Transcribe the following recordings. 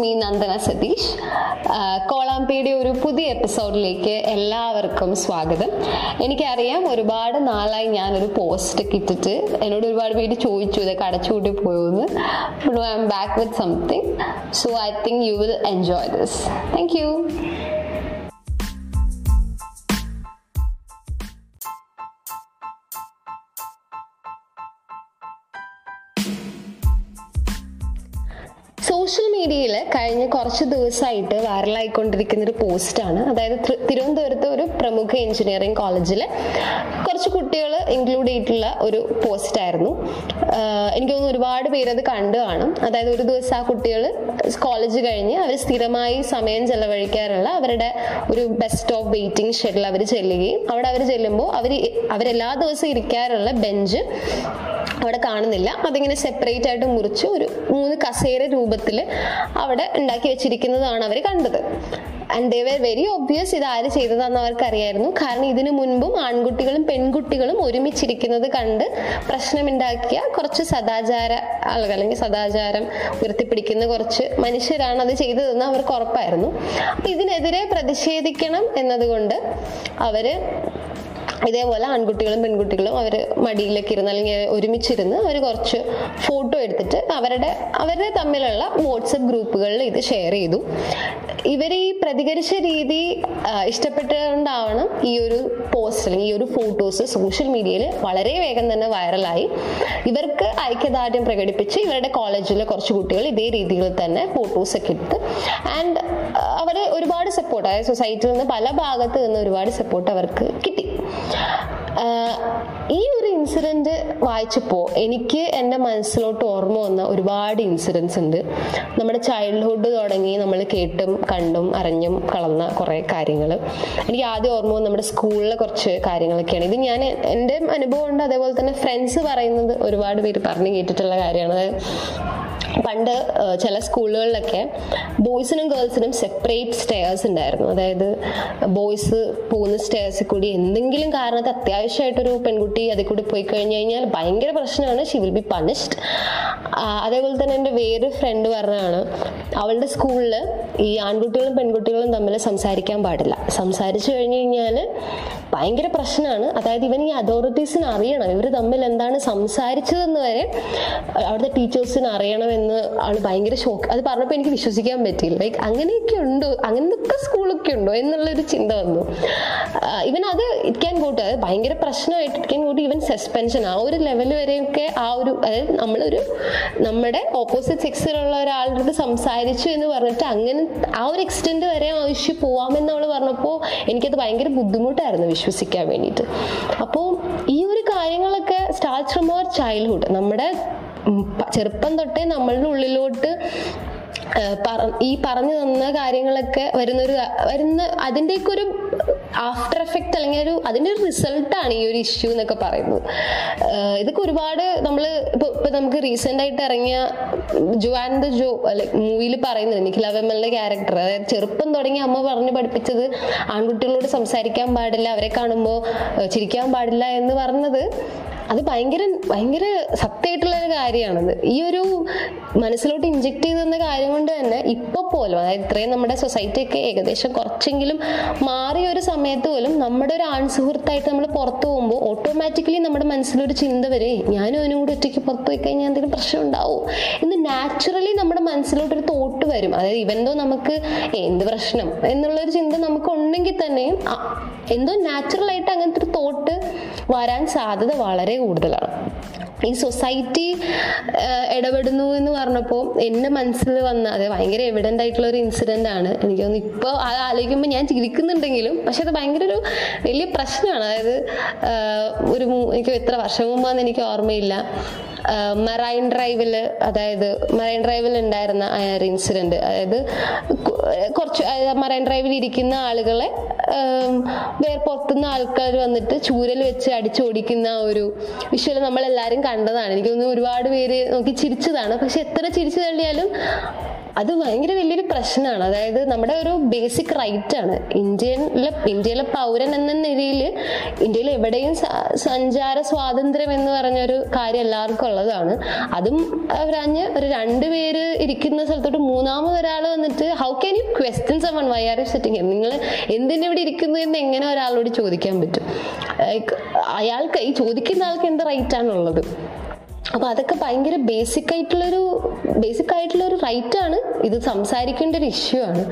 Me Nandana Satheesh. കോളാമ്പിയുടെ ഒരു പുതിയ എപ്പിസോഡിലേക്ക് എല്ലാവർക്കും സ്വാഗതം. എനിക്കറിയാം ഒരുപാട് നാളായി ഞാനൊരു പോസ്റ്റ് ഒക്കെ ഇട്ടിട്ട് എന്നോട് ഒരുപാട് പേര് ചോദിച്ചു ഇതൊക്കെ അടച്ചുകൂട്ടി പോയെന്ന്. But I am back with something so I think you will enjoy this thank you social മീഡിയയിൽ കഴിഞ്ഞ കുറച്ച് ദിവസമായിട്ട് വൈറലായിക്കൊണ്ടിരിക്കുന്ന ഒരു പോസ്റ്റാണ് അതായത് തിരുവനന്തപുരത്ത് ഒരു പ്രമുഖ എഞ്ചിനീയറിംഗ് കോളേജിൽ കുറച്ച് കുട്ടികൾ ഇൻക്ലൂഡ് ചെയ്തിട്ടുള്ള ഒരു പോസ്റ്റ് ആയിരുന്നു. എനിക്ക് തോന്നുന്നു ഒരുപാട് പേര് അത് കണ്ടു കാണും. അതായത് ഒരു ദിവസം ആ കുട്ടികൾ കോളേജ് കഴിഞ്ഞ് അവർ സ്ഥിരമായി സമയം ചെലവഴിക്കാറുള്ള അവരുടെ ഒരു ബെസ്റ്റ് ഓഫ് വെയിറ്റിംഗ് ഷെഡിൽ അവർ ചെല്ലുകയും അവിടെ അവർ ചെല്ലുമ്പോൾ അവർ അവരെല്ലാ ദിവസവും ഇരിക്കാറുള്ള ബെഞ്ച് അവിടെ കാണുന്നില്ല. അതിങ്ങനെ സെപ്പറേറ്റ് ആയിട്ട് മുറിച്ച് ഒരു മൂന്ന് കസേര രൂപത്തിൽ അവിടെ ഉണ്ടാക്കി വെച്ചിരിക്കുന്നതാണ് അവർ കണ്ടത്. And they were very obvious ഇത് ആര് ചെയ്തതാണെന്ന് അവർക്കറിയായിരുന്നു. കാരണം ഇതിനു മുൻപും ആൺകുട്ടികളും പെൺകുട്ടികളും ഒരുമിച്ചിരിക്കുന്നത് കണ്ട് പ്രശ്നമുണ്ടാക്കിയ കുറച്ച് സദാചാര ആളുകൾ അല്ലെങ്കിൽ സദാചാരം ഉയർത്തിപ്പിടിക്കുന്ന കുറച്ച് മനുഷ്യരാണ് അത് ചെയ്തതെന്ന് അവർക്ക് ഉറപ്പായിരുന്നു. അപ്പൊ ഇതിനെതിരെ പ്രതിഷേധിക്കണം എന്നതുകൊണ്ട് അവർ ഇതേപോലെ ആൺകുട്ടികളും പെൺകുട്ടികളും അവർ മടിയിലേക്ക് ഇരുന്ന് അല്ലെങ്കിൽ ഒരുമിച്ചിരുന്ന് അവർ കുറച്ച് ഫോട്ടോ എടുത്തിട്ട് അവരുടെ അവരുടെ തമ്മിലുള്ള വാട്സപ്പ് ഗ്രൂപ്പുകളിൽ ഇത് ഷെയർ ചെയ്തു. ഇവർ ഈ പ്രതികരിച്ച രീതി ഇഷ്ടപ്പെട്ടുകൊണ്ടാവണം ഈ ഒരു പോസ്റ്റ് അല്ലെങ്കിൽ ഈ ഒരു ഫോട്ടോസ് സോഷ്യൽ മീഡിയയിൽ വളരെ വേഗം തന്നെ വൈറലായി ഇവർക്ക് ഐക്യദാർഢ്യം പ്രകടിപ്പിച്ച് ഇവരുടെ കോളേജിലെ കുറച്ച് കുട്ടികൾ ഇതേ രീതിയിൽ തന്നെ ഫോട്ടോസ് ഒക്കെ ഇട്ട്. ആൻഡ് അവർ ഒരുപാട് സപ്പോർട്ട് അതായത് സൊസൈറ്റിയിൽ നിന്ന് പല ഭാഗത്ത് നിന്ന് ഒരുപാട് സപ്പോർട്ട് അവർക്ക് കിട്ടി. ഈ ഒരു ഇൻസിഡന്റ് വായിച്ചപ്പോൾ എനിക്ക് എന്റെ മനസ്സിലോട്ട് ഓർമ്മ വന്ന ഒരുപാട് ഇൻസിഡൻസ് ഉണ്ട്. നമ്മുടെ ചൈൽഡ്ഹുഡ് തുടങ്ങി നമ്മൾ കേട്ടും കണ്ടും അറിഞ്ഞും കളന്ന കുറേ കാര്യങ്ങൾ. എനിക്ക് ആദ്യം ഓർമ്മ വന്ന നമ്മുടെ സ്കൂളിലെ കുറച്ച് കാര്യങ്ങളൊക്കെയാണ്. ഇത് ഞാൻ എന്റെ അനുഭവം ഉണ്ട് അതേപോലെ തന്നെ ഫ്രണ്ട്സ് പറയുന്നത് ഒരുപാട് പേര് പറഞ്ഞു കേട്ടിട്ടുള്ള കാര്യമാണ്. പണ്ട് ചില സ്കൂളുകളിലൊക്കെ ബോയ്സിനും ഗേൾസിനും സെപ്പറേറ്റ് സ്റ്റെയർസ് ഉണ്ടായിരുന്നു. അതായത് ബോയ്സ് പോകുന്ന സ്റ്റെയർസിൽ കൂടി എന്തെങ്കിലും കാരണത്തെ അത്യാവശ്യമായിട്ടൊരു പെൺകുട്ടി അതിൽ കൂടി പോയി കഴിഞ്ഞു കഴിഞ്ഞാൽ ഭയങ്കര പ്രശ്നമാണ്. ഷി വിൽ ബി പണിഷ്ഡ് അതേപോലെ തന്നെ എന്റെ വേറൊരു ഫ്രണ്ട് പറഞ്ഞതാണ് അവളുടെ സ്കൂളിൽ ഈ ആൺകുട്ടികളും പെൺകുട്ടികളും തമ്മിൽ സംസാരിക്കാൻ പാടില്ല. സംസാരിച്ചു കഴിഞ്ഞു കഴിഞ്ഞാൽ ഭയങ്കര പ്രശ്നമാണ്. അതായത് ഇവൻ ഈ അതോറിറ്റീസിന് അറിയണം. ഇവർ തമ്മിൽ എന്താണ് സംസാരിച്ചതെന്ന് വരെ അവിടുത്തെ ടീച്ചേഴ്സിന് അറിയണമെന്ന് ആണ് ഭയങ്കര ഷോക്ക് അത് പറഞ്ഞപ്പോൾ എനിക്ക് വിശ്വസിക്കാൻ പറ്റിയില്ല. ലൈക്ക് അങ്ങനെയൊക്കെ ഉണ്ടോ? അങ്ങനത്തെ സ്കൂളൊക്കെ ഉണ്ടോ എന്നുള്ളൊരു ചിന്ത വന്നു. ഇവൻ അത് ഇറ്റ് ക്യാൻ ഗോട്ട് അത് ഭയങ്കര പ്രശ്നമായിട്ട് it can got even suspension ആ ഒരു ലെവൽ വരെയൊക്കെ ആ ഒരു അതായത് നമ്മളൊരു നമ്മുടെ ഓപ്പോസിറ്റ് സെക്സിലുള്ള ഒരാളുടെ സംസാരിച്ചു എന്ന് പറഞ്ഞിട്ട് അങ്ങനെ ആ ഒരു എക്സ്റ്റെൻഡ് വരെ ആവശ്യം പോവാമെന്ന് അവൾ പറഞ്ഞപ്പോൾ എനിക്കത് ഭയങ്കര ബുദ്ധിമുട്ടായിരുന്നു വിശ്വസിക്കാൻ വേണ്ടിയിട്ട്. അപ്പോൾ ഈ ഒരു കാര്യങ്ങളൊക്കെ സ്റ്റാർട്ട് ഫ്രം അവർ ചൈൽഡ്ഹുഡ് നമ്മുടെ ചെറുപ്പം തൊട്ടേ നമ്മളുടെ ഉള്ളിലോട്ട് ഈ പറഞ്ഞു തന്ന കാര്യങ്ങളൊക്കെ വരുന്നൊരു വരുന്ന അതിന്റെയൊക്കെ ഒരു ആഫ്റ്റർ എഫക്റ്റ് അല്ലെങ്കിൽ ഒരു അതിന്റെ ഒരു റിസൾട്ടാണ് ഈ ഒരു ഇഷ്യൂ എന്നൊക്കെ പറയുന്നത്. ഇതൊക്കെ ഒരുപാട് നമ്മൾ ഇപ്പോൾ ഇപ്പൊ നമുക്ക് റീസെന്റ് ആയിട്ട് ഇറങ്ങിയ ജോ ആൻഡ് ദ ജോ അല്ലെ മൂവിയിൽ പറയുന്നത് നിഖില വെമ്മലിന്റെ ക്യാരക്ടർ അതായത് ചെറുപ്പം തുടങ്ങി അമ്മ പറഞ്ഞു പഠിപ്പിച്ചത് ആൺകുട്ടികളോട് സംസാരിക്കാൻ പാടില്ല അവരെ കാണുമ്പോൾ ചിരിക്കാൻ പാടില്ല എന്ന് പറഞ്ഞത് അത് ഭയങ്കര ഭയങ്കര സത്യമായിട്ടുള്ള ഒരു കാര്യമാണത്. ഈ ഒരു മനസ്സിലോട്ട് ഇഞ്ചെക്ട് ചെയ്ത് തന്ന കാര്യം കൊണ്ട് തന്നെ ഇപ്പൊ പോലും അതായത് ഇത്രയും നമ്മുടെ സൊസൈറ്റി ഒക്കെ ഏകദേശം കുറച്ചെങ്കിലും മാറിയ ഒരു സമയത്ത് പോലും നമ്മുടെ ഒരു ആൺ സുഹൃത്തായിട്ട് നമ്മൾ പുറത്തു പോകുമ്പോൾ ഓട്ടോമാറ്റിക്കലി നമ്മുടെ മനസ്സിലൊരു ചിന്ത വരെ ഞാനും അവനും കൂടി ഒറ്റയ്ക്ക് പുറത്തു പോയി കഴിഞ്ഞാൽ എന്തെങ്കിലും പ്രശ്നം ഉണ്ടാവും എന്ന് നാച്ചുറലി നമ്മുടെ മനസ്സിലോട്ടൊരു തോട്ട് വരും. അതായത് ഇവന്തോ നമുക്ക് "ഏ, എന്ത് പ്രശ്നം എന്നുള്ളൊരു ചിന്ത നമുക്ക് ഉണ്ടെങ്കിൽ തന്നെയും എന്തോ നാച്ചുറൽ ആയിട്ട് അങ്ങനത്തെ ഒരു വരാൻ സാധ്യത വളരെ കൂടുതലാണ്. ഈ സൊസൈറ്റി ഇടപെടുന്നു എന്ന് പറഞ്ഞപ്പോൾ എന്റെ മനസ്സിൽ വന്ന അത് ഭയങ്കര എവിഡന്റ് ആയിട്ടുള്ള ഒരു ഇൻസിഡന്റ് ആണ്. എനിക്ക് തോന്നുന്നു ഇപ്പോൾ അത് ആലോചിക്കുമ്പോൾ ഞാൻ ചിരിക്കുന്നുണ്ടെങ്കിലും പക്ഷെ അത് ഭയങ്കര ഒരു വലിയ പ്രശ്നമാണ്. അതായത് ഒരു എനിക്ക് എത്ര വർഷം മുമ്പാന്ന് എനിക്ക് ഓർമ്മയില്ല. മറൈൻ ഡ്രൈവിൽ അതായത് മറൈൻ ഡ്രൈവിൽ ഉണ്ടായിരുന്ന ഇൻസിഡന്റ് അതായത് കുറച്ച് മറൈൻ ഡ്രൈവിൽ ഇരിക്കുന്ന ആളുകളെ വേറെ പുറത്തുനിന്ന് ആൾക്കാർ വന്നിട്ട് ചൂരൽ വെച്ച് അടിച്ചോടിക്കുന്ന ഒരു വിഷ്വൽ നമ്മളെല്ലാവരും കണ്ടതാണ്. എനിക്ക് തോന്നുന്നു ഒരുപാട് പേര് നോക്കി ചിരിച്ചതാണ്. പക്ഷെ എത്ര ചിരിച്ചു തള്ളിയാലും അത് ഭയങ്കര വലിയൊരു പ്രശ്നമാണ്. അതായത് നമ്മുടെ ഒരു ബേസിക് റൈറ്റ് ആണ്. ഇന്ത്യയിലെ ഇന്ത്യയിലെ പൗരൻ എന്ന നിലയിൽ ഇന്ത്യയിൽ എവിടെയും സഞ്ചാര സ്വാതന്ത്ര്യം എന്ന് പറഞ്ഞ ഒരു കാര്യം എല്ലാവർക്കും ഉള്ളതാണ്. അതും പറഞ്ഞ് ഒരു രണ്ടുപേര് ഇരിക്കുന്ന സ്ഥലത്തോട്ട് മൂന്നാമത് ഒരാൾ വന്നിട്ട് how can you question someone why are sitting നിങ്ങൾ എന്തിനാ ഇവിടെ ഇരിക്കുന്നു എന്ന് എങ്ങനെ ഒരാളോട് ചോദിക്കാൻ പറ്റും? അയാൾക്ക് ഈ ചോദിക്കുന്ന ആൾക്ക് എന്ത് റൈറ്റ് ആണുള്ളത്? അപ്പൊ അതൊക്കെ ഭയങ്കര ബേസിക് ആയിട്ടുള്ളൊരു ബേസിക് ആയിട്ടുള്ള ഒരു റൈറ്റ് ആണ്. ഇത് സംസാരിക്കേണ്ട ഒരു ഇഷ്യൂ ആണ്.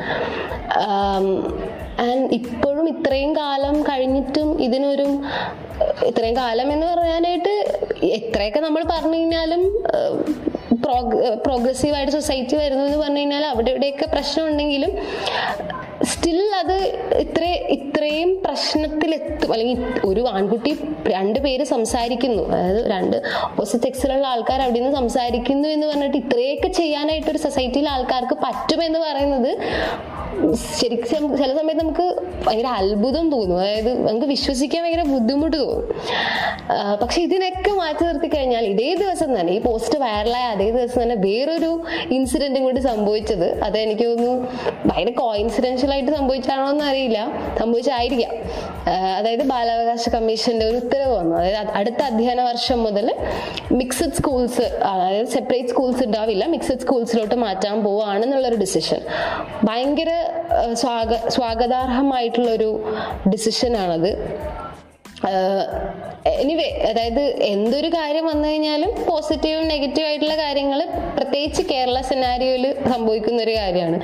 ആൻഡ് ഇപ്പോഴും ഇത്രയും കാലം കഴിഞ്ഞിട്ടും ഇതിനൊരു ഇത്രയും കാലം എന്ന് പറയാനായിട്ട് എത്രയൊക്കെ നമ്മൾ പറഞ്ഞു കഴിഞ്ഞാലും പ്രോഗ്രസീവ് ആയിട്ട് സൊസൈറ്റി വരുന്നു എന്ന് പറഞ്ഞു കഴിഞ്ഞാൽ അവിടെ ഇവിടെയൊക്കെ പ്രശ്നം ഉണ്ടെങ്കിലും സ്റ്റിൽ അത് ഇത്ര ഇത്രയും പ്രശ്നത്തിലെത്തും. അല്ലെങ്കിൽ ഒരു ആൺകുട്ടി രണ്ട് പേര് സംസാരിക്കുന്നു. അതായത് രണ്ട് ഓപ്പോസിറ്റ് സെക്സിലുള്ള ആൾക്കാർ അവിടെ നിന്ന് സംസാരിക്കുന്നു എന്ന് പറഞ്ഞിട്ട് ഇത്രയൊക്കെ ചെയ്യാനായിട്ട് ഒരു സൊസൈറ്റിയിലെ ആൾക്കാർക്ക് പറ്റുമെന്ന് പറയുന്നത് ശരിക്കും ചില സമയത്ത് നമുക്ക് ഭയങ്കര അത്ഭുതം തോന്നും. അതായത് നമുക്ക് വിശ്വസിക്കാൻ ഭയങ്കര ബുദ്ധിമുട്ട് തോന്നും. പക്ഷെ ഇതിനൊക്കെ മാറ്റി നിർത്തി കഴിഞ്ഞാൽ ഇതേ ദിവസം തന്നെ ഈ പോസ്റ്റ് വൈറലായ അതേ ദിവസം തന്നെ വേറൊരു ഇൻസിഡന്റും കൂടി സംഭവിച്ചത്. അത് എനിക്ക് തോന്നുന്നു ഭയങ്കര കോയിൻസിഡൻഷ്യൽ ആയിട്ട് സംഭവിച്ചാണോ എന്ന് അറിയില്ല സംഭവിച്ചായിരിക്കാം അതായത് ബാലാവകാശ കമ്മീഷന്റെ ഒരു ഉത്തരവ് വന്നു. അതായത് അടുത്ത അധ്യയന വർഷം മുതൽ മിക്സഡ് സ്കൂൾസ് അതായത് സെപ്പറേറ്റ് സ്കൂൾസ് ഉണ്ടാവില്ല. മിക്സഡ് സ്കൂൾസിലോട്ട് മാറ്റാൻ പോവാണെന്നുള്ളൊരു ഡിസിഷൻ ഭയങ്കര സ്വാഗ സ്വാഗതാർഹമായിട്ടുള്ളൊരു ഡിസിഷനാണത് എനിവേ അതായത് എന്തൊരു കാര്യം വന്നു കഴിഞ്ഞാലും പോസിറ്റീവും നെഗറ്റീവ് ആയിട്ടുള്ള കാര്യങ്ങൾ പ്രത്യേകിച്ച് കേരള സെനാരിയോയിൽ സംഭവിക്കുന്ന ഒരു കാര്യമാണ്.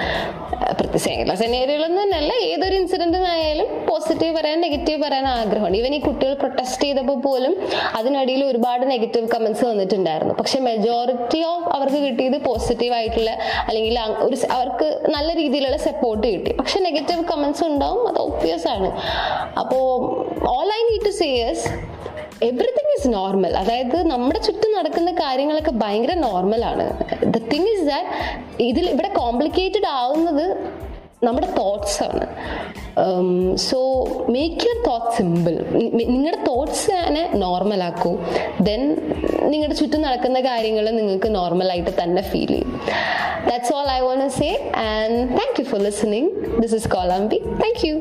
പ്രത്യേകിച്ച് കേരള സെനാരിയോയിലൊന്നും തന്നെയല്ല ഏതൊരു ഇൻസിഡന്റിനായാലും പോസിറ്റീവ് പറയാൻ നെഗറ്റീവ് പറയാൻ ആഗ്രഹമാണ്. ഈവൻ ഈ കുട്ടികൾ പ്രൊട്ടസ്റ്റ് ചെയ്തപ്പോൾ പോലും അതിനിടയിൽ ഒരുപാട് നെഗറ്റീവ് കമന്റ്സ് വന്നിട്ടുണ്ടായിരുന്നു. പക്ഷെ മെജോറിറ്റി ഓഫ് അവർക്ക് കിട്ടിയത് പോസിറ്റീവ് ആയിട്ടുള്ള അല്ലെങ്കിൽ ഒരു സ- അവർക്ക് നല്ല രീതിയിലുള്ള സപ്പോർട്ട് കിട്ടി. പക്ഷെ നെഗറ്റീവ് കമന്റ്സ് ഉണ്ടാവും അത് ഒബ്വിയസ് ആണ്. അപ്പോൾ all I need to says everything is normal അതായത് നമ്മുടെ ചുറ്റും നടക്കുന്ന കാര്യങ്ങളൊക്കെ ഭയങ്കര നോർമലാണ് ദ തിങ് ഇസ് ദാറ്റ് ഇതിൽ ഇവിടെ കോംപ്ലിക്കേറ്റഡ് ആവുന്നത് നമ്മുടെ തോട്ട്സ് ആണ്. So make your thoughts simple നിങ്ങളുടെ തോട്ട്സിനെ നോർമൽ ആക്കൂ. ദെൻ നിങ്ങളുടെ ചുറ്റും നടക്കുന്ന കാര്യങ്ങൾ നിങ്ങൾക്ക് നോർമലായിട്ട് തന്നെ ഫീൽ ചെയ്യും. That's all I want say and thank you for listening this is കോളാംബി thank U